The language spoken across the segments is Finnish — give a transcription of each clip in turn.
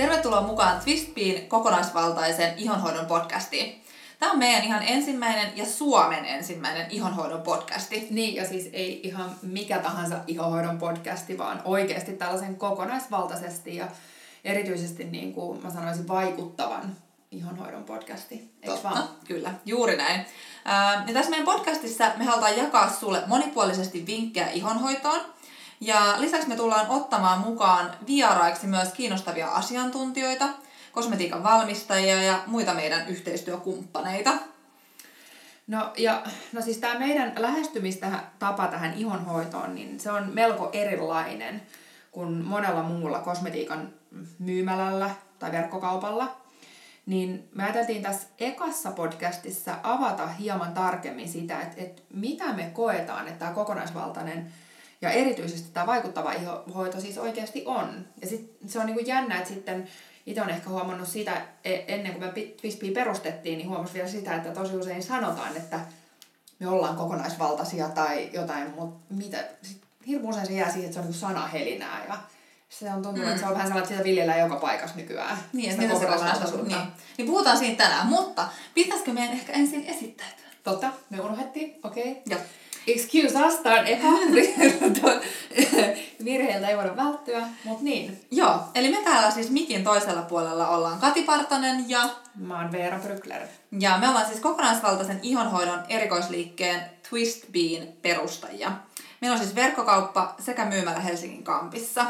Tervetuloa mukaan Twistpiin kokonaisvaltaisen ihonhoidon podcastiin. Tämä on meidän ihan ensimmäinen ja Suomen ensimmäinen ihonhoidon podcasti. Niin, ja siis ei ihan mikä tahansa ihonhoidon podcasti, vaan oikeasti tällaisen kokonaisvaltaisesti ja erityisesti niin kuin mä sanoisin vaikuttavan ihonhoidon podcasti. Totta, vaan? kyllä, juuri näin. ja tässä meidän podcastissa me halutaan jakaa sulle monipuolisesti vinkkejä ihonhoitoon – ja lisäksi me tullaan ottamaan mukaan vieraiksi myös kiinnostavia asiantuntijoita, kosmetiikan valmistajia ja muita meidän yhteistyökumppaneita. No, ja, no siis tämä meidän lähestymistapa tähän ihonhoitoon, niin se on melko erilainen kuin monella muulla kosmetiikan myymälällä tai verkkokaupalla. Niin me ajateltiin tässä ekassa podcastissa avata hieman tarkemmin sitä, että, että mitä me koetaan, että tämä kokonaisvaltainen ja erityisesti tämä vaikuttava ihohoito siis oikeasti on. Ja sit se on niinku jännä, että sitten itse on ehkä huomannut sitä, e, ennen kuin me Twispia perustettiin, niin huomasin vielä sitä, että tosi usein sanotaan, että me ollaan kokonaisvaltaisia tai jotain, mutta mitä, sit hirveän usein se jää siihen, että se on niinku sanahelinää ja se on tuntunut, mm. että se on vähän sellainen, että sitä viljellään joka paikassa nykyään. Niin, se on niin. niin puhutaan siitä tänään, mutta pitäisikö meidän ehkä ensin esittäytyä? Totta, me unohdettiin, okei. Okay. Excuse us, tämä on eka. Virheiltä ei voida välttyä, mutta niin. Joo, eli me täällä siis mikin toisella puolella ollaan Kati Partanen ja... Mä oon Veera Brykler. Ja me ollaan siis kokonaisvaltaisen ihonhoidon erikoisliikkeen Twist Bean perustajia. Meillä on siis verkkokauppa sekä myymällä Helsingin kampissa.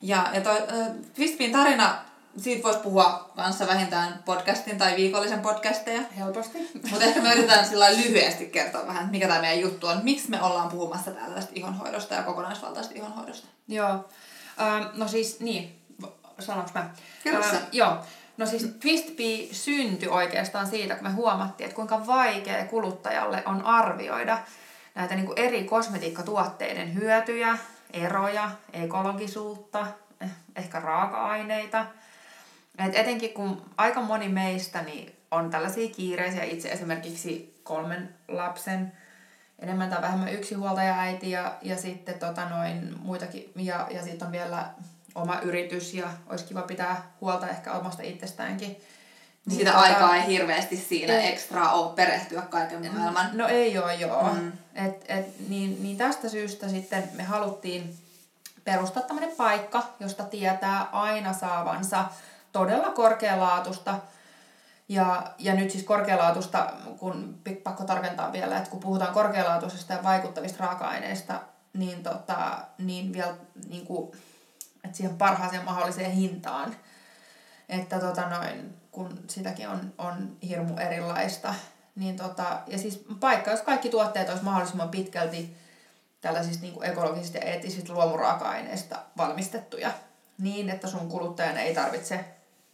Ja, ja toi, äh, Twist Bean tarina siitä voisi puhua kanssa vähintään podcastin tai viikollisen podcasteja. Helposti. Mutta ehkä me yritetään sillä lyhyesti kertoa vähän, mikä tämä meidän juttu on. Miksi me ollaan puhumassa tällaista ihonhoidosta ja kokonaisvaltaista ihonhoidosta? Joo. Ähm, no siis, niin. Sanoinko mä? Kerro äh, Joo. No siis Twistbee syntyi oikeastaan siitä, kun me huomattiin, että kuinka vaikea kuluttajalle on arvioida näitä niin kuin eri kosmetiikkatuotteiden hyötyjä, eroja, ekologisuutta, eh, ehkä raaka-aineita – et etenkin kun aika moni meistä niin on tällaisia kiireisiä, itse esimerkiksi kolmen lapsen enemmän tai vähemmän yksinhuoltaja äiti ja, ja sitten tota noin muitakin, ja, ja sitten on vielä oma yritys ja olisi kiva pitää huolta ehkä omasta itsestäänkin. Niin Sitä tota, aikaa ei hirveästi siinä ei, ekstra ole perehtyä kaiken maailman. No ei ole joo. Mm. Et, et, niin, niin tästä syystä sitten me haluttiin perustaa tämmöinen paikka, josta tietää aina saavansa todella korkealaatusta. Ja, ja nyt siis korkealaatusta, kun pakko tarkentaa vielä, että kun puhutaan korkealaatuisesta ja vaikuttavista raaka-aineista, niin, tota, niin vielä niin kuin, että siihen parhaaseen mahdolliseen hintaan. Että tota noin, kun sitäkin on, on hirmu erilaista. Niin tota, ja siis paikka, jos kaikki tuotteet olisi mahdollisimman pitkälti tällaisista niin kuin ekologisista ja eettisistä luomuraaka-aineista valmistettuja, niin että sun kuluttajana ei tarvitse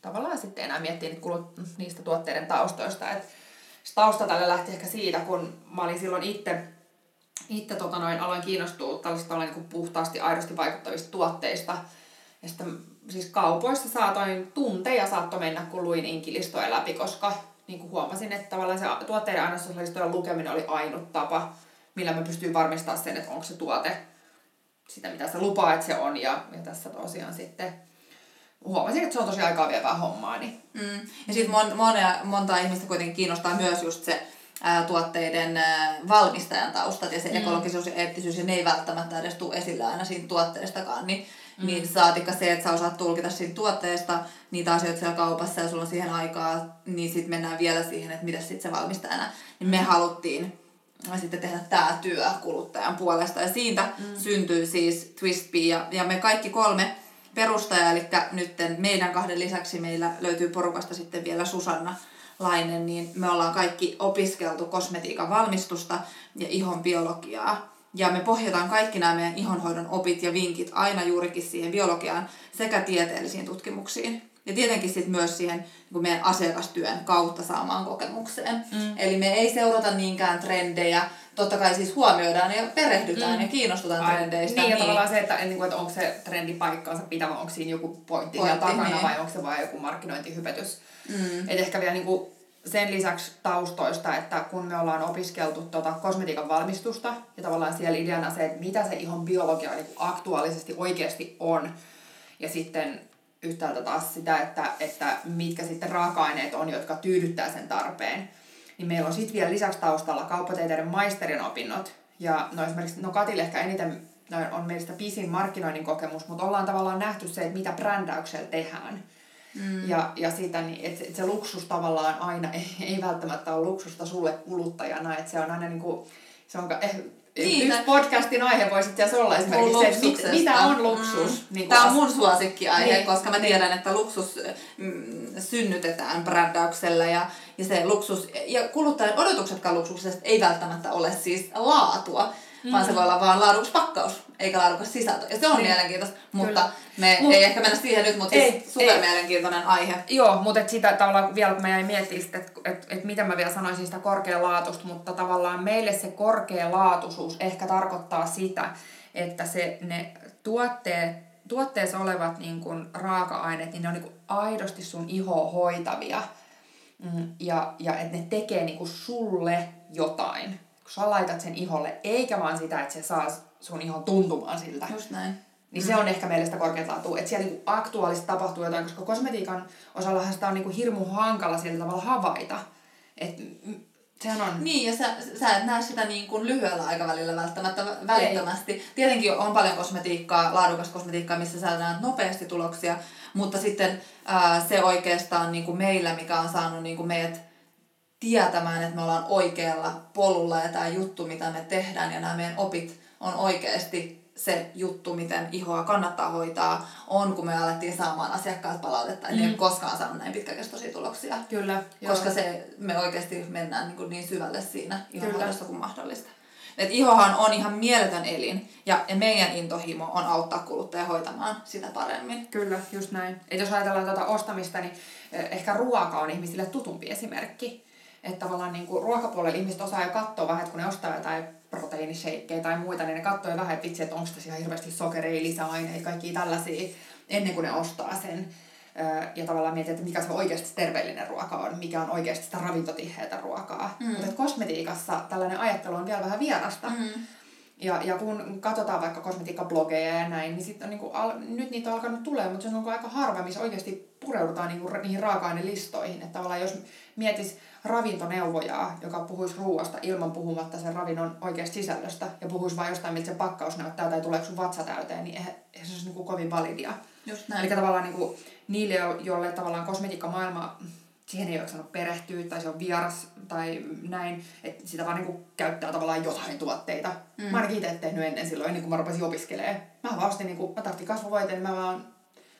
tavallaan sitten enää miettiä niitä, kulut, niistä tuotteiden taustoista. Et tausta tälle lähti ehkä siitä, kun mä olin silloin itse, itse tota noin, aloin kiinnostua tällaisista niin puhtaasti, aidosti vaikuttavista tuotteista. Ja sitten siis kaupoissa saatoin tunteja saattoi mennä, kun luin inkilistoja läpi, koska niin kuin huomasin, että tavallaan se tuotteiden ainesosalistojen lukeminen oli ainut tapa, millä mä pystyin varmistamaan sen, että onko se tuote sitä, mitä se lupaa, että se on. Ja, ja tässä tosiaan sitten huomasin, että se on tosi aikaa vievää hommaa. Niin. Mm. Ja sitten mon, monta, monta ihmistä kuitenkin kiinnostaa myös just se ää, tuotteiden ää, valmistajan taustat ja se mm. ekologisuus ja eettisyys, ja ne ei välttämättä edes tule esille aina siinä tuotteestakaan. Niin, mm. niin saatikka se, että sä osaat tulkita siitä tuotteesta niitä asioita siellä kaupassa ja sulla on siihen aikaa, niin sitten mennään vielä siihen, että mitä sitten se valmistajana. Niin me mm. haluttiin sitten tehdä tämä työ kuluttajan puolesta. Ja siitä mm. syntyy siis Twistbee ja, ja me kaikki kolme perustaja, eli nyt meidän kahden lisäksi meillä löytyy porukasta sitten vielä Susanna Lainen, niin me ollaan kaikki opiskeltu kosmetiikan valmistusta ja ihon biologiaa. Ja me pohjataan kaikki nämä meidän ihonhoidon opit ja vinkit aina juurikin siihen biologiaan sekä tieteellisiin tutkimuksiin. Ja tietenkin sitten myös siihen niin meidän asiakastyön kautta saamaan kokemukseen. Mm. Eli me ei seurata niinkään trendejä, totta kai siis huomioidaan ja perehdytään mm. ja kiinnostutaan Ai, trendeistä. Niin, ja niin. tavallaan se, että, niin kuin, että onko se trendi paikkaansa pitävä, onko siinä joku pointti, pointti siellä takana niin. vai onko se vain joku markkinointihypetys. Mm. Et ehkä vielä niin kuin, sen lisäksi taustoista, että kun me ollaan opiskeltu tota kosmetiikan valmistusta ja tavallaan siellä ideana se, että mitä se ihon biologia niin aktuaalisesti oikeasti on. Ja sitten yhtäältä taas sitä, että, että mitkä sitten raaka-aineet on, jotka tyydyttää sen tarpeen. Niin meillä on sitten vielä lisäksi taustalla kauppatieteiden maisterin opinnot. Ja no esimerkiksi, no Katille ehkä eniten no on meistä pisin markkinoinnin kokemus, mutta ollaan tavallaan nähty se, että mitä brändäyksellä tehdään. Mm. Ja, ja siitä, niin, että, että se luksus tavallaan aina ei, ei välttämättä ole luksusta sulle kuluttajana, että se on aina niin kuin, se on, eh, niin, yksi podcastin aihe voisi itse olla esimerkiksi se, että mit, mitä on luksus. Mm. Niin Tämä on mun suosikkiaihe, niin, koska mä niin. tiedän, että luksus mm, synnytetään brändäyksellä ja, ja se luksus, ja kuluttajan odotuksetkaan luksuksesta ei välttämättä ole siis laatua, mm. vaan se voi olla vaan laadukas pakkaus, eikä laadukas sisältö. Ja se on niin. mielenkiintoista, mutta Kyllä. me Mut, ei ehkä mennä siihen nyt, mutta ei, siis super mielenkiintoinen aihe. Joo, mutta et sitä tavallaan vielä kun mä jäin miettimään, että et, et, et miten mä vielä sanoisin sitä korkealaatusta, mutta tavallaan meille se korkealaatuisuus ehkä tarkoittaa sitä, että se, ne tuotteet, tuotteessa olevat niin kun, raaka-aineet, niin ne on niin kun, aidosti sun ihoa hoitavia. Mm, ja, ja että ne tekee niin kun, sulle jotain kun sä laitat sen iholle, eikä vaan sitä, että se saa sun ihon tuntumaan siltä. Just näin. Niin se on ehkä meille sitä korkeat laatua, että siellä niinku aktuaalisesti tapahtuu jotain, koska kosmetiikan osallahan sitä on niinku hirmu hankala sillä tavalla havaita. Et sehän on... Niin, ja sä, sä et näe sitä niin kuin lyhyellä aikavälillä välttämättä välittömästi. Ei. Tietenkin on paljon kosmetiikkaa, laadukasta kosmetiikkaa, missä sä näet nopeasti tuloksia, mutta sitten ää, se oikeastaan niin kuin meillä, mikä on saanut niin kuin meidät tietämään, että me ollaan oikealla polulla ja tämä juttu, mitä me tehdään ja nämä meidän opit on oikeasti se juttu, miten ihoa kannattaa hoitaa, on kun me alettiin saamaan asiakkaat palautetta, että mm. ei ole koskaan saanut näin pitkäkestoisia tuloksia. Kyllä. Koska joo. se, me oikeasti mennään niin, kuin niin syvälle siinä ihonhoidossa kuin mahdollista. Et ihohan on ihan mieletön elin ja, ja meidän intohimo on auttaa kuluttaja hoitamaan sitä paremmin. Kyllä, just näin. Et jos ajatellaan tuota ostamista, niin eh, ehkä ruoka on ihmisille tutumpi esimerkki että tavallaan niin kuin ruokapuolella ihmiset osaa jo katsoa vähän, että kun ne ostaa jotain proteiinishakeja tai muita, niin ne katsoo jo vähän, että vitsi, että onko tässä ihan hirveästi sokeria, lisäaineita, kaikkia tällaisia, ennen kuin ne ostaa sen. Ja tavallaan miettii, että mikä se oikeasti terveellinen ruoka on, mikä on oikeasti sitä ravintotiheitä ruokaa. Mm. Mutta kosmetiikassa tällainen ajattelu on vielä vähän vierasta. Mm. Ja, ja kun katsotaan vaikka kosmetiikkablogeja ja näin, niin sit on niinku, al, nyt niitä on alkanut tulee, mutta se on niinku aika harva, missä oikeasti pureudutaan niinku, niihin raaka-ainelistoihin. Että tavallaan jos mietis ravintoneuvoja, joka puhuisi ruoasta ilman puhumatta sen ravinnon oikeasta sisällöstä ja puhuisi vain jostain, miltä se pakkaus näyttää tai tuleeko sun vatsa täyteen, niin eihän, eihän se olisi niin kuin kovin validia. Just näin. Eli tavallaan niin kuin, niille, joille tavallaan kosmetiikkamaailma siihen ei ole saanut perehtyä tai se on vieras tai näin, että sitä vaan niin käyttää tavallaan jotain tuotteita. Mm. Mä ainakin itse tehnyt ennen silloin, ennen kuin mä rupesin opiskelemaan. Mä vaan ostin, niin kuin, mä tarvitsin kasvovoiteen, niin mä vaan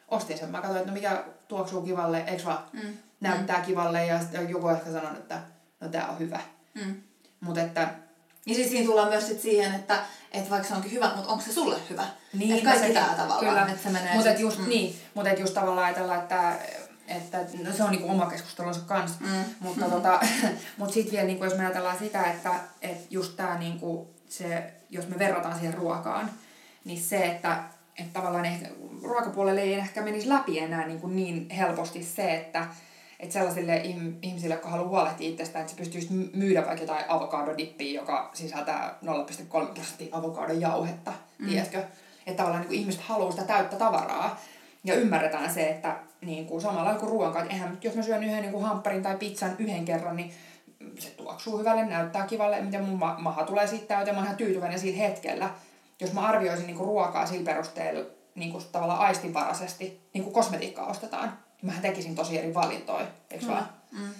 ostin sen. Mä katsoin, että no mikä tuoksuu kivalle, eikö vaan? Mm näyttää mm. kivalle ja sitten joku ehkä sanoo, että no tää on hyvä. Mm. Mutta että... Ja siis siinä tullaan myös sit siihen, että, että vaikka se onkin hyvä, mutta onko se sulle hyvä? Niin, että kaikki tää tavallaan, kyllä. että se menee... Mutta just mm. niin, mutta just tavallaan ajatella, että että no se on niinku oma keskustelunsa kanssa, mm. mutta mm. tota, mut sitten vielä niinku, jos me ajatellaan sitä, että et just tämä niinku, se, jos me verrataan siihen ruokaan, niin se, että et tavallaan ehkä, ruokapuolelle ei ehkä menisi läpi enää niin, kuin niin helposti se, että että sellaisille ihmisille, jotka haluaa huolehtia itsestään, että se pystyisi myydä vaikka jotain avokadodippiä, joka sisältää 0,3 prosenttia avokadojauhetta, mm. tiedätkö? Että tavallaan niin ihmiset haluaa sitä täyttä tavaraa. Ja ymmärretään se, että niin kuin samalla kuin ruoan kanssa, eihän, jos mä syön yhden niin kuin hampparin tai pizzan yhden kerran, niin se tuoksuu hyvälle, näyttää kivalle, miten mun maha tulee siitä täyteen, mä oon ihan tyytyväinen siinä hetkellä. Jos mä arvioisin niin kuin ruokaa sillä perusteella niin kuin tavallaan aistinvaraisesti, niin kuin kosmetiikkaa ostetaan, mähän tekisin tosi eri valintoja, eikö mm. vaan? Mm.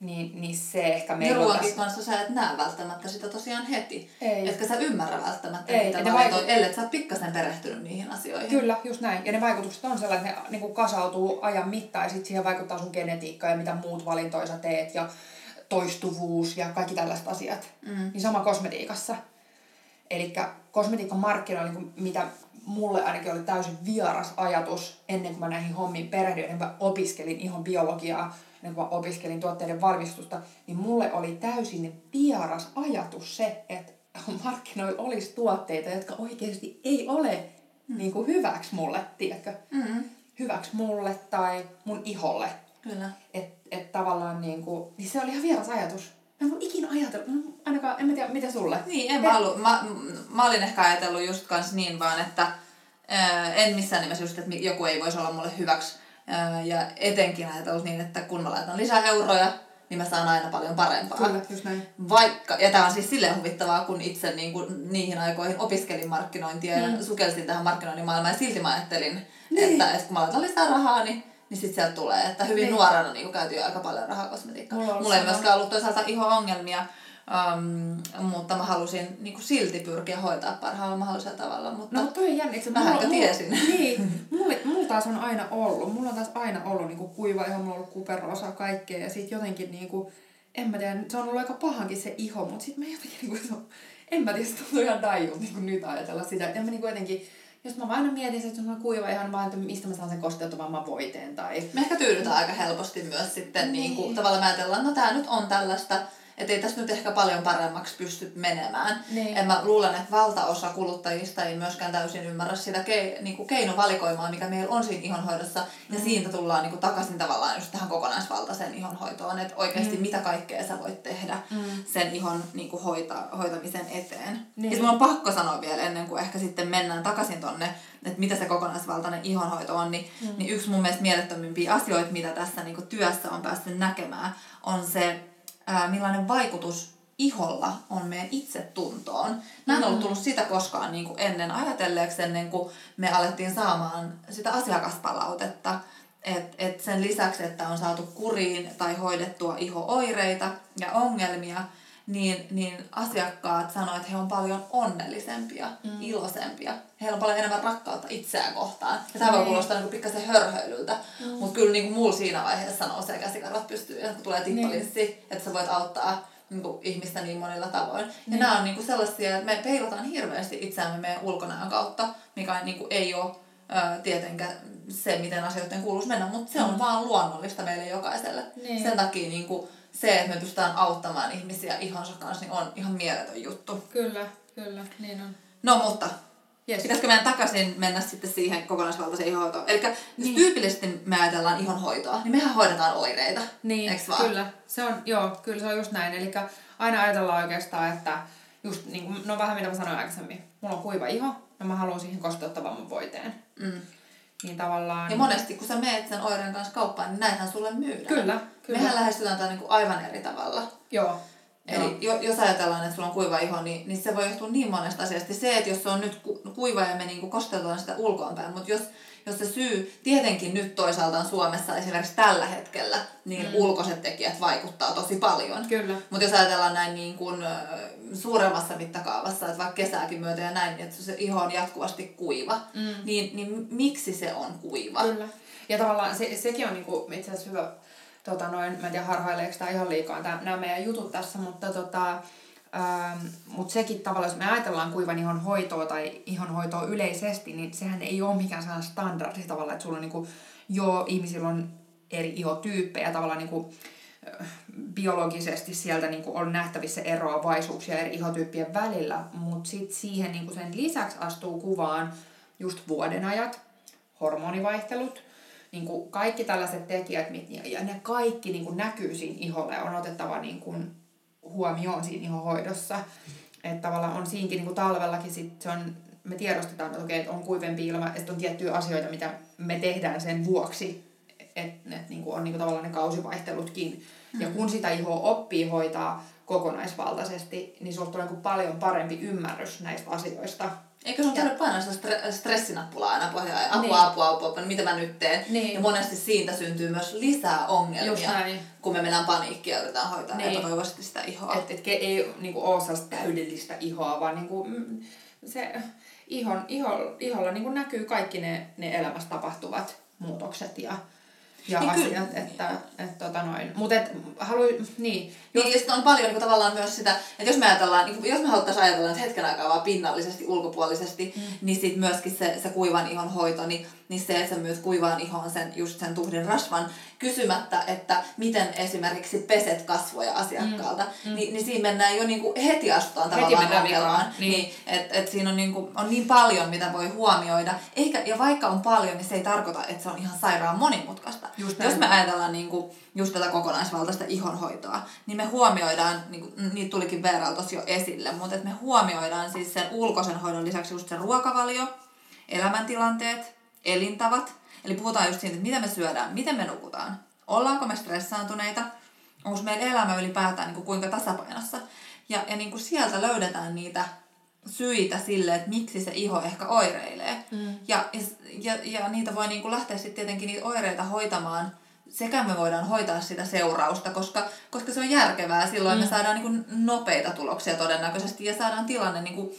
Niin, niin se ehkä meillä on tässä... kanssa sä et näe välttämättä sitä tosiaan heti. Ei. Etkä sä ymmärrä välttämättä Ei. niitä valintoja, vaikut... ellei sä oot pikkasen perehtynyt niihin asioihin. Kyllä, just näin. Ja ne vaikutukset on sellaisia, että ne niin kasautuu ajan mittaan ja sitten siihen vaikuttaa sun genetiikka ja mitä muut valintoja sä teet ja toistuvuus ja kaikki tällaiset asiat. Mm. Niin sama kosmetiikassa. Eli kosmetiikan markkinoilla, niin mitä mulle ainakin oli täysin vieras ajatus ennen kuin mä näihin hommiin perehdyin, ennen kuin mä opiskelin ihon biologiaa, ennen kuin mä opiskelin tuotteiden valmistusta, niin mulle oli täysin vieras ajatus se, että markkinoilla olisi tuotteita, jotka oikeasti ei ole mm. niin kuin hyväksi mulle, tiedätkö? Mm. Hyväksi mulle tai mun iholle. Kyllä. Että et tavallaan niin kuin, niin se oli ihan vieras ajatus. Mä en ikinä ajatellut, ainakaan, en mä tiedä, mitä sulle? Niin, en mä, ollut, mä, mä olin ehkä ajatellut just kans niin vaan, että ää, en missään nimessä just, että joku ei voisi olla mulle hyväksi Ää, Ja etenkin ajatellut niin, että kun mä laitan lisää euroja, niin mä saan aina paljon parempaa. Kyllä, just näin. Vaikka, ja tämä on siis silleen huvittavaa, kun itse niin kuin, niihin aikoihin opiskelin markkinointia mm. ja sukelsin tähän markkinoinnin maailmaan ja silti mä ajattelin, niin. että, että kun mä laitan lisää rahaa, niin niin sitten sieltä tulee, että hyvin niin. nuorena niin käytiin aika paljon rahaa kosmetiikkaan. Mulla, Mulla ei myöskään ollut toisaalta iho-ongelmia, Um, mutta mä halusin niin kuin silti pyrkiä hoitaa parhaalla mahdollisella tavalla. Mutta no toi on jännä, mä mulla, tiesin. Niin, mulla, mulla taas on aina ollut. Mulla on taas aina ollut niin kuin kuiva iho, mulla on ollut kuperosa kaikkea ja sit jotenkin niin kuin, en mä tiedä, se on ollut aika pahankin se iho, mutta sit mä jotenkin niin kuin, se on, en mä tiedä, se tuntuu ihan daijut niin nyt ajatella sitä. Ja mä niin kuin jotenkin, jos mä aina mietin, että on kuiva ihan vaan, että mistä mä saan sen kosteuttavamman voiteen tai... Me ehkä tyydytään aika helposti myös sitten niin. niin kuin, tavallaan mä ajatellaan, no tää nyt on tällaista, että ei tässä nyt ehkä paljon paremmaksi pysty menemään. Niin. En mä luulen, että valtaosa kuluttajista ei myöskään täysin ymmärrä sitä ke, niin kuin keinovalikoimaa, mikä meillä on siinä ihonhoidossa. Mm. Ja siitä tullaan niin kuin takaisin tavallaan just tähän kokonaisvaltaiseen ihonhoitoon, että oikeasti mm. mitä kaikkea sä voit tehdä mm. sen ihon niin kuin hoita, hoitamisen eteen. Niin. Ja mun on pakko sanoa vielä ennen kuin ehkä sitten mennään takaisin tonne, että mitä se kokonaisvaltainen ihonhoito on, niin, mm. niin yksi mun mielestä mielettömimpiä asioita, mitä tässä niin kuin työssä on päässyt näkemään, on se ää, millainen vaikutus iholla on meidän itsetuntoon. Mä en ollut tullut sitä koskaan niin kuin ennen ajatelleeksi, ennen kuin me alettiin saamaan sitä asiakaspalautetta. Et, et sen lisäksi, että on saatu kuriin tai hoidettua iho-oireita ja ongelmia, niin, niin asiakkaat sanoivat, että he on paljon onnellisempia, mm. iloisempia. Heillä on paljon enemmän rakkautta itseään kohtaan. Ja tämä voi niin. kuulostaa niin pikkasen hörhöilyltä, mm. mutta kyllä niin kuin mulla siinä vaiheessa nousee käsikarvat pystyy ja tulee tippalinssi, niin. että sä voit auttaa niin kuin, ihmistä niin monilla tavoin. Ja niin. nämä on niin kuin sellaisia, että me peilataan hirveästi itseämme meidän ulkonäön kautta, mikä niin kuin, ei ole ää, tietenkään se, miten asioiden kuuluisi mennä, mutta se on mm. vaan luonnollista meille jokaiselle. Niin. Sen takia niin kuin, se, että me pystytään auttamaan ihmisiä ihonsa kanssa, niin on ihan mieletön juttu. Kyllä, kyllä, niin on. No mutta, yes. pitäisikö meidän takaisin mennä sitten siihen kokonaisvaltaiseen ihonhoitoon? Eli niin. tyypillisesti me ajatellaan ihonhoitoa, niin mehän hoidetaan oireita, niin, vaan? kyllä. Se on, joo, kyllä se on just näin. Eli aina ajatellaan oikeastaan, että just niin kuin, no vähän mitä mä sanoin aikaisemmin, mulla on kuiva iho, ja mä haluan siihen kosteuttavamman voiteen. Mm. Niin tavallaan... Ja monesti kun sä meet sen oireen kanssa kauppaan, niin näinhän sulle myydään. Kyllä, kyllä. Mehän lähestytään tätä niin kuin aivan eri tavalla. Joo. Eli Joo. jos ajatellaan, että sulla on kuiva iho, niin, niin se voi johtua niin monesta asiasta. Se, että jos se on nyt kuiva ja me niin kosteutetaan sitä ulkoonpäin, mutta jos jos se syy tietenkin nyt toisaalta on Suomessa esimerkiksi tällä hetkellä, niin mm. ulkoiset tekijät vaikuttaa tosi paljon. Kyllä. Mutta jos ajatellaan näin niin kuin, suuremmassa mittakaavassa, että vaikka kesääkin myötä ja näin, että se iho on jatkuvasti kuiva, mm. niin, niin miksi se on kuiva? Kyllä. Ja tavallaan se, sekin on niinku, itse asiassa hyvä, tota noin, mä en tiedä harhaileeko tämä ihan liikaa nämä meidän jutut tässä, mutta tota, Ähm, Mutta sekin tavallaan, jos me ajatellaan kuivan ihon hoitoa tai ihon hoitoa yleisesti, niin sehän ei ole mikään sellainen standardi tavallaan, että sulla on niinku, jo ihmisillä on eri ihotyyppejä. Tavallaan niinku, biologisesti sieltä niinku on nähtävissä eroavaisuuksia eri ihotyyppien välillä, mutta sitten siihen niinku sen lisäksi astuu kuvaan just vuodenajat, hormonivaihtelut, niin kuin kaikki tällaiset tekijät, ja ne kaikki niin kuin näkyy siinä iholle, on otettava niin kuin huomioon siinä hoidossa. Että tavallaan on siinkin niin kuin talvellakin sit se on, me tiedostetaan, että, okei, että on kuivempi ilma, että on tiettyjä asioita, mitä me tehdään sen vuoksi, että et, niin on niin kuin tavallaan ne kausivaihtelutkin. Mm. Ja kun sitä ihoa oppii hoitaa kokonaisvaltaisesti, niin sulla tulee niin paljon parempi ymmärrys näistä asioista. Eikö sun tarvitse painaa sitä stre- stressinappulaa aina pohjaan? Apua, niin. apua, apua, apua, mitä mä nyt teen? Niin. Ja monesti siitä syntyy myös lisää ongelmia, kun me mennään paniikkiin ja yritetään hoitaa niin. epätoivoisesti sitä ihoa. Että et, ei niinku, ole sellaista täydellistä ihoa, vaan niinku, mm, se ihon, iho, iholla niinku näkyy kaikki ne, ne elämässä tapahtuvat muutokset ja ja niin asiat, kyllä. että, että tota noin. Mut et, halu, niin. Niin, ja on paljon niin tavallaan myös sitä, että jos me ajatellaan, niin jos me haluttaisiin ajatella että hetken aikaa vaan pinnallisesti, ulkopuolisesti, mm. niin sitten myöskin se, se kuivan ihon hoito, niin, niin se, että myös kuivaan ihon sen, just sen tuhdin rasvan, kysymättä, että miten esimerkiksi peset kasvoja asiakkaalta, mm. Mm. Niin, niin siinä mennään jo niin kuin heti astutaan tavallaan ongelmaan. Niin. niin että et siinä on niin, kuin, on niin paljon, mitä voi huomioida. Eikä, ja vaikka on paljon, niin se ei tarkoita, että se on ihan sairaan monimutkaista. Just Jos me ajatellaan niin kuin, just tätä kokonaisvaltaista ihonhoitoa, niin me huomioidaan, niin kuin, niitä tulikin Veeralta jo esille, mutta että me huomioidaan siis sen ulkoisen hoidon lisäksi just se ruokavalio, elämäntilanteet, elintavat, Eli puhutaan just siitä, että mitä me syödään, miten me nukutaan, ollaanko me stressaantuneita, onko meidän elämä ylipäätään niin kuin kuinka tasapainossa. Ja, ja niin kuin sieltä löydetään niitä syitä sille, että miksi se iho ehkä oireilee. Mm. Ja, ja, ja niitä voi niin kuin lähteä sitten tietenkin niitä oireita hoitamaan sekä me voidaan hoitaa sitä seurausta, koska, koska se on järkevää. Silloin mm. me saadaan niin kuin nopeita tuloksia todennäköisesti ja saadaan tilanne niin kuin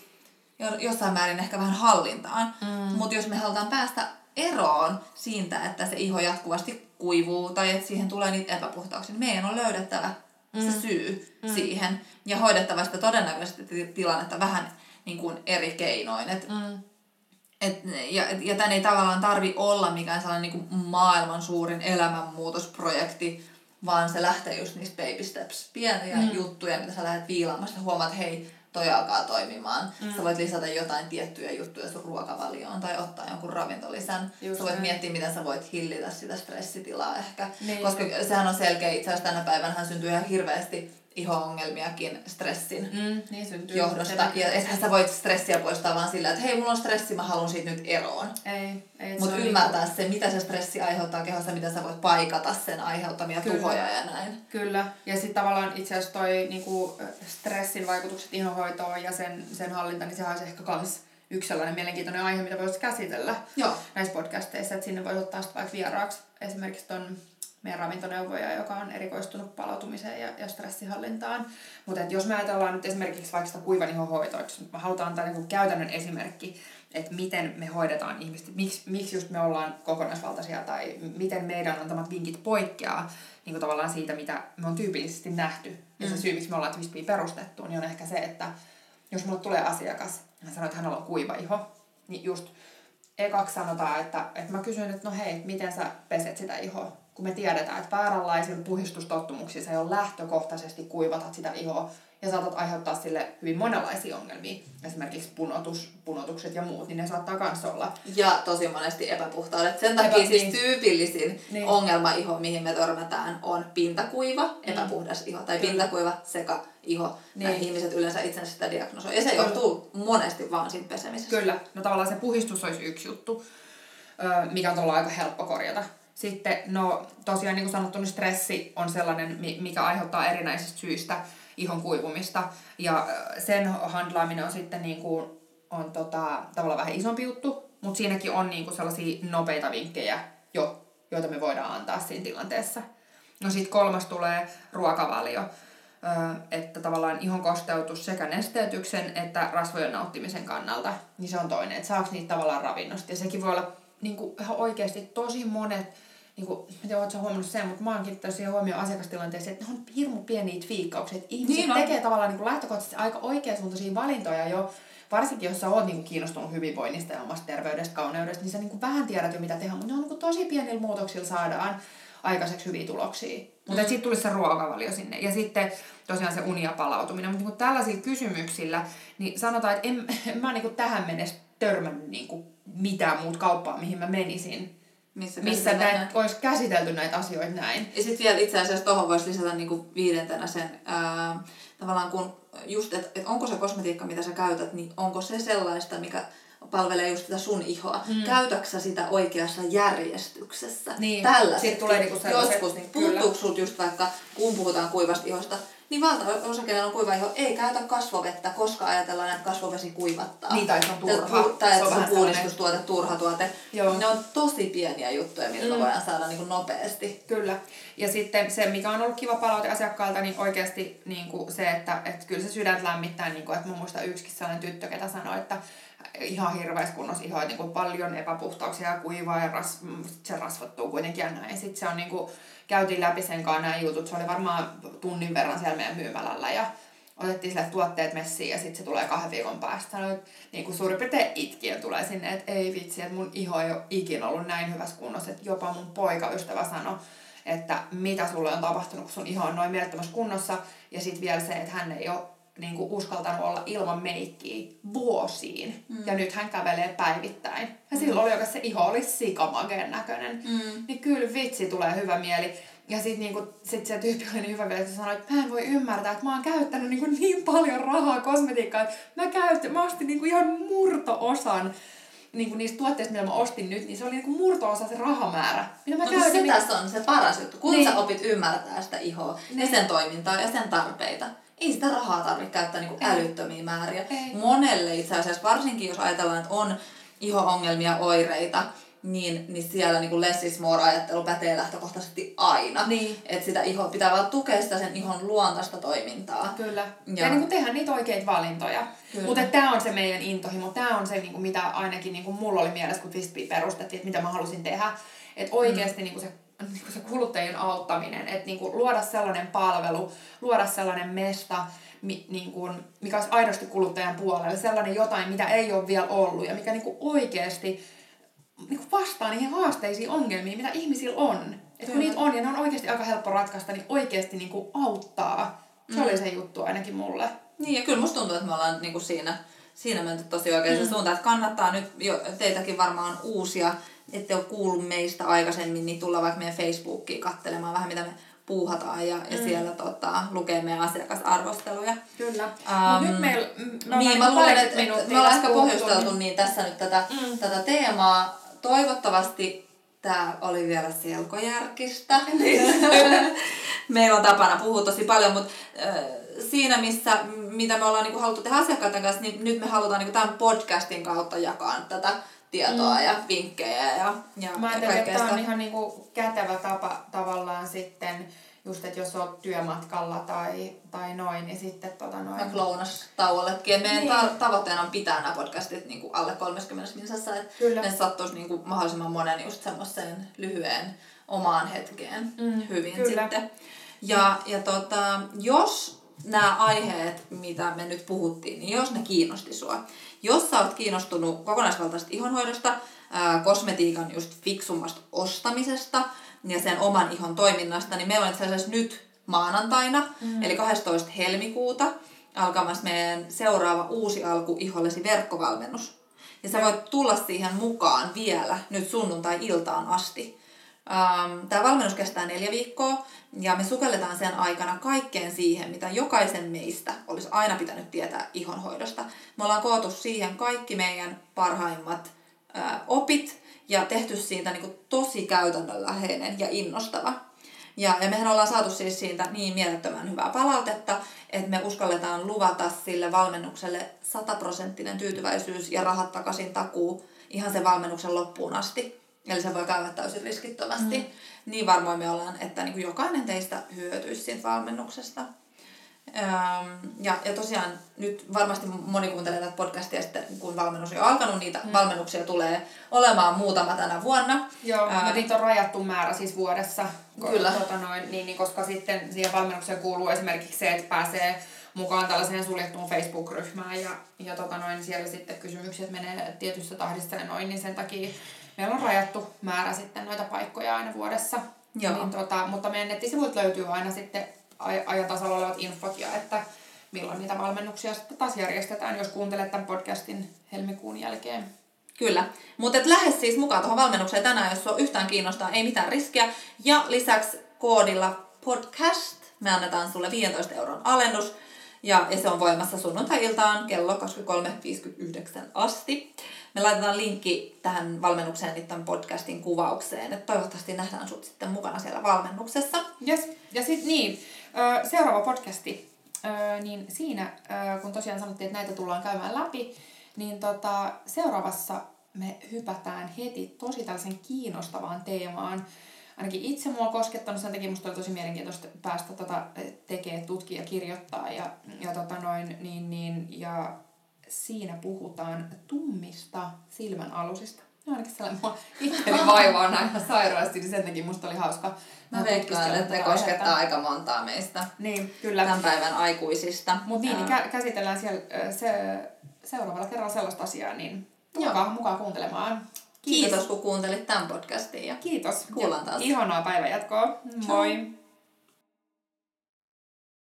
jossain määrin ehkä vähän hallintaan. Mm. Mutta jos me halutaan päästä eroon siitä, että se iho jatkuvasti kuivuu tai että siihen tulee niitä epäpuhtauksia, niin meidän on löydettävä mm. se syy mm. siihen ja hoidettava sitä todennäköisesti tilannetta vähän niin kuin eri keinoin. Et, mm. et, ja, ja tämän ei tavallaan tarvi olla mikään sellainen niin kuin maailman suurin elämänmuutosprojekti, vaan se lähtee just niistä baby steps, pieniä mm. juttuja, mitä sä lähdet viilaamaan, ja huomaat, että hei, toi alkaa toimimaan. Mm. Sä voit lisätä jotain tiettyjä juttuja sun ruokavalioon tai ottaa jonkun ravintolisän. Just sä voit näin. miettiä, miten sä voit hillitä sitä stressitilaa ehkä. Niin. Koska sehän on selkeä, itse asiassa tänä päivänä syntyy ihan hirveästi iho-ongelmiakin stressin mm, niin syntyy. johdosta. Ja ethän sä voit stressiä poistaa vaan sillä, että hei, mulla on stressi, mä haluan siitä nyt eroon. Ei, ei Mutta ymmärtää niinku... se, mitä se stressi aiheuttaa kehossa, miten sä voit paikata sen aiheuttamia Kyllä. tuhoja ja näin. Kyllä. Ja sitten tavallaan itse asiassa toi niinku, stressin vaikutukset ihohoitoon ja sen, sen hallinta, niin sehän olisi ehkä kans yksi sellainen mielenkiintoinen aihe, mitä voisi käsitellä Joo. näissä podcasteissa, että sinne voisi ottaa vaikka vieraaksi esimerkiksi ton meidän ravintoneuvoja, joka on erikoistunut palautumiseen ja, ja stressihallintaan. Mutta jos me ajatellaan nyt esimerkiksi vaikka sitä kuivan ihohoitoa, jos me halutaan antaa niin käytännön esimerkki, että miten me hoidetaan ihmistä, miksi, miksi just me ollaan kokonaisvaltaisia tai miten meidän antamat vinkit poikkeaa niin kuin tavallaan siitä, mitä me on tyypillisesti nähty. Ja mm. se syy, miksi me ollaan Twistbee perustettu, niin on ehkä se, että jos mulle tulee asiakas, hän sanoo, että hänellä on kuiva iho, niin just ekaksi sanotaan, että, että mä kysyn, että no hei, miten sä peset sitä ihoa? Kun me tiedetään, että vääränlaisilla puhistustottumuksilla jo lähtökohtaisesti kuivatat sitä ihoa ja saatat aiheuttaa sille hyvin monenlaisia ongelmia. Esimerkiksi punotus, punotukset ja muut, niin ne saattaa myös olla. Ja tosi monesti epäpuhtaudet. Sen takia Epä, siis niin. tyypillisin niin. ongelma-iho, mihin me törmätään, on pintakuiva, mm. epäpuhdas iho, tai Kyllä. pintakuiva seka iho. Niin. Näin ihmiset yleensä itsensä sitä diagnosoi. Ja se Kyllä. johtuu monesti vaan siitä pesemisestä. Kyllä. No tavallaan se puhistus olisi yksi juttu, mikä on aika helppo korjata. Sitten, no tosiaan niin kuin sanottu, niin stressi on sellainen, mikä aiheuttaa erinäisistä syistä ihon kuivumista. Ja sen handlaaminen on sitten niin kuin, on tota, tavallaan vähän isompi juttu, mutta siinäkin on niin kuin sellaisia nopeita vinkkejä jo, joita me voidaan antaa siinä tilanteessa. No sitten kolmas tulee ruokavalio. että tavallaan ihon kosteutus sekä nesteytyksen että rasvojen nauttimisen kannalta, niin se on toinen, että saako niitä tavallaan ravinnosta. Ja sekin voi olla niin kuin ihan oikeasti tosi monet niin kuin, en tiedä, oletko huomannut sen, mutta mä oon kiinnittänyt siihen huomioon asiakastilanteessa, että ne on hirmu pieniä twiikkauksia. Että ihmiset niin tekee tavallaan niin kuin lähtökohtaisesti aika oikeasuuntaisia valintoja jo, varsinkin jos sä oot niin kiinnostunut hyvinvoinnista ja omasta terveydestä, kauneudesta, niin sä niin kuin vähän tiedät jo mitä tehdä, mutta ne on niin kuin tosi pienillä muutoksilla saadaan aikaiseksi hyviä tuloksia. Mutta mm. sitten tulisi se ruokavalio sinne. Ja sitten tosiaan se unia palautuminen. Mutta niin tällaisilla kysymyksillä, niin sanotaan, että en, en mä niin tähän mennessä törmännyt niin mitään muut kauppaa, mihin mä menisin missä, missä näitä, olisi käsitelty näitä asioita näin. Ja sitten vielä itse asiassa tuohon voisi lisätä niinku viidentenä sen, ää, tavallaan kun just, että et onko se kosmetiikka, mitä sä käytät, niin onko se sellaista, mikä palvelee just sitä sun ihoa. Mm. Käytäksä sitä oikeassa järjestyksessä? Niin. Tällaiset. tulee niinku Joskus, niin puuttuuko just vaikka, kun puhutaan kuivasta ihosta, niin valtaosa, kenellä on kuiva iho, ei käytä kasvovettä, koska ajatellaan, että kasvovesi kuivattaa. Niin, tai se on turha. Tai että se on puhdistustuote, turha tuote. Joo. Ne on tosi pieniä juttuja, millä mm. voidaan saada niin kuin nopeasti. Kyllä. Ja sitten se, mikä on ollut kiva palaute asiakkaalta, niin oikeasti niin kuin se, että, että kyllä se sydäntä lämmittää, niin kuin, että mä muistan yksikin sellainen tyttö, ketä sanoi, että ihan hirveässä kunnossa iho, niin kuin paljon epäpuhtauksia ja kuivaa ja ras, se rasvattuu kuitenkin ja näin. Sitten se on niin kuin, käytiin läpi sen kanssa nämä jutut. Se oli varmaan tunnin verran siellä meidän myymälällä ja otettiin sille tuotteet messiin ja sitten se tulee kahden viikon päästä. Että niin kuin suurin piirtein itkien tulee sinne, että ei vitsi, että mun iho ei ole ikinä ollut näin hyvässä kunnossa, että jopa mun poikaystävä sanoi, että mitä sulle on tapahtunut, kun sun iho on noin mielettömässä kunnossa. Ja sitten vielä se, että hän ei ole niin kuin uskaltanut olla ilman meikkiä vuosiin. Mm. Ja nyt hän kävelee päivittäin. Ja mm. silloin oli se iho oli sikamagen näköinen. Mm. Niin kyllä vitsi tulee hyvä mieli. Ja sitten niinku, sit se tyyppi oli niin hyvä vielä, että sanoi, että mä en voi ymmärtää, että mä oon käyttänyt niinku niin paljon rahaa kosmetiikkaan, että mä, käyt, mä ostin niinku ihan murto-osan niin kuin niistä tuotteista, mitä mä ostin nyt, niin se oli niin kuin murto-osa se rahamäärä. Mitä mä se käytin, niin- tässä on se paras juttu. Kun Niin. sä opit ymmärtää sitä ihoa ja Niin. sen toimintaa ja sen tarpeita, ei sitä rahaa tarvitse käyttää niinku Ei. älyttömiä määriä. Ei. Monelle itse asiassa, varsinkin jos ajatellaan, että on iho-ongelmia, oireita, niin, niin siellä niinku less is more ajattelu pätee lähtökohtaisesti aina. Niin. Että sitä ihoa pitää vaan tukea sitä sen ihon luontaista toimintaa. Kyllä. Joo. Ja niin kuin tehdä niitä oikeita valintoja. Mutta tämä on se meidän intohimo. Tämä on se, niin kuin mitä ainakin niin kuin mulla oli mielessä, kun Fistbee perustettiin, että mitä mä halusin tehdä. Että oikeasti niin kuin se, niin kuin se kuluttajien auttaminen, että niin kuin luoda sellainen palvelu, luoda sellainen mesta, mi, niin kuin, mikä olisi aidosti kuluttajan puolella, sellainen jotain, mitä ei ole vielä ollut ja mikä niin kuin oikeasti niin kuin vastaa niihin haasteisiin, ongelmiin, mitä ihmisillä on. Et kun niitä on ja ne on oikeasti aika helppo ratkaista, niin oikeasti niin kuin auttaa. Se mm. oli se juttu ainakin mulle. Niin, ja kyllä musta tuntuu, että me ollaan niinku siinä, siinä menty tosi oikein mm. suuntaan, että kannattaa nyt jo teitäkin varmaan uusia, ette ole kuullut meistä aikaisemmin, niin tulla vaikka meidän Facebookiin katselemaan vähän, mitä me puuhataan ja, ja siellä tota, lukee meidän asiakasarvosteluja. Kyllä. Um, nyt meillä me niin, mä luulen, että, me ollaan ehkä pohjusteltu niin- niin tässä nyt tätä, Mm. mm. tätä teemaa. Toivottavasti tämä oli vielä selkojärkistä. Meillä on tapana puhua tosi paljon, mutta äh, siinä missä, mitä me ollaan niinku haluttu tehdä asiakkaiden kanssa, niin nyt me halutaan niinku tämän podcastin kautta jakaa tätä tietoa mm. ja vinkkejä ja, ja Mä ja ajattelin, että tämä on ihan niinku kätevä tapa tavallaan sitten, just että jos olet työmatkalla tai, tai noin, niin sitten tota noin. Vaikka lounastauollekin. Ja meidän Niin. ta- tavoitteena on pitää nämä podcastit niin kuin alle 30 minsassa, että Kyllä. ne sattuisi niin kuin mahdollisimman monen just semmoiseen lyhyen omaan hetkeen Mm, hyvin kyllä. sitten. Ja, ja tota, jos nämä aiheet, mitä me nyt puhuttiin, niin jos ne kiinnosti sua, jos sä oot kiinnostunut kokonaisvaltaisesta ihonhoidosta, ää, kosmetiikan just fiksummasta ostamisesta ja sen oman ihon toiminnasta, niin meillä on itse asiassa nyt maanantaina, mm. eli 12. helmikuuta, alkamassa meidän seuraava uusi alku ihollesi verkkovalmennus. Ja sä voit tulla siihen mukaan vielä nyt sunnuntai-iltaan asti. Ähm, Tämä valmennus kestää neljä viikkoa ja me sukelletaan sen aikana kaikkeen siihen, mitä jokaisen meistä olisi aina pitänyt tietää ihonhoidosta. Me ollaan koottu siihen kaikki meidän parhaimmat ää, opit ja tehty siitä niin kuin, tosi käytännönläheinen ja innostava. Ja, ja mehän ollaan saatu siis siitä niin mielettömän hyvää palautetta, että me uskalletaan luvata sille valmennukselle sataprosenttinen tyytyväisyys ja rahat takaisin takuu ihan sen valmennuksen loppuun asti. Eli se voi käydä täysin riskittömästi. Mm. Niin varmoin me ollaan, että niin kuin jokainen teistä hyötyisi siitä valmennuksesta. Öm, ja, ja tosiaan nyt varmasti moni kuuntelee tätä podcastia sitten, kun valmennus on jo alkanut, niitä mm. valmennuksia tulee olemaan muutama tänä vuonna. Joo, Ää, mutta niitä on rajattu määrä siis vuodessa. Kyllä. Tota noin, niin, niin, koska sitten siihen valmennukseen kuuluu esimerkiksi se, että pääsee mukaan tällaiseen suljettuun Facebook-ryhmään ja, ja tota noin, siellä sitten kysymykset menee tietyssä tahdissa ja noin, niin sen takia meillä on rajattu määrä sitten noita paikkoja aina vuodessa. Joo. Niin, tota, mutta meidän nettisivuilta löytyy aina sitten aj- ajan tasalla olevat infot ja että milloin niitä valmennuksia sitten taas järjestetään, jos kuuntelet tämän podcastin helmikuun jälkeen. Kyllä. Mutta lähde siis mukaan tuohon valmennukseen tänään, jos sua yhtään kiinnostaa, ei mitään riskiä. Ja lisäksi koodilla podcast me annetaan sulle 15 euron alennus. Ja, ja se on voimassa sunnuntai-iltaan kello 23.59 asti. Me laitetaan linkki tähän valmennukseen nyt tämän podcastin kuvaukseen. Et toivottavasti nähdään sut sitten mukana siellä valmennuksessa. Yes. Ja sitten niin, seuraava podcasti, niin siinä, kun tosiaan sanottiin, että näitä tullaan käymään läpi, niin tota, seuraavassa me hypätään heti tosi tällaisen kiinnostavaan teemaan. Ainakin itse mua on koskettanut, sen takia musta oli tosi mielenkiintoista päästä tota tekemään, tutkia, kirjoittaa ja, ja, tota noin, niin, niin, ja siinä puhutaan tummista silmän alusista. No ainakin sellainen mua itteni vaivaa ihan sairaasti, niin sen takia musta oli hauska. Mä veikkaan, että koskettaa aika montaa meistä Niin, kyllä. tämän päivän aikuisista. Mutta niin, niin kä- käsitellään siellä se, seuraavalla kerralla sellaista asiaa, niin Joo. tulkaa mukaan kuuntelemaan. Kiitos, kun kuuntelit tämän podcastin ja Kiitos. Kuullaan taas. Ihanaa päivänjatkoa. Moi.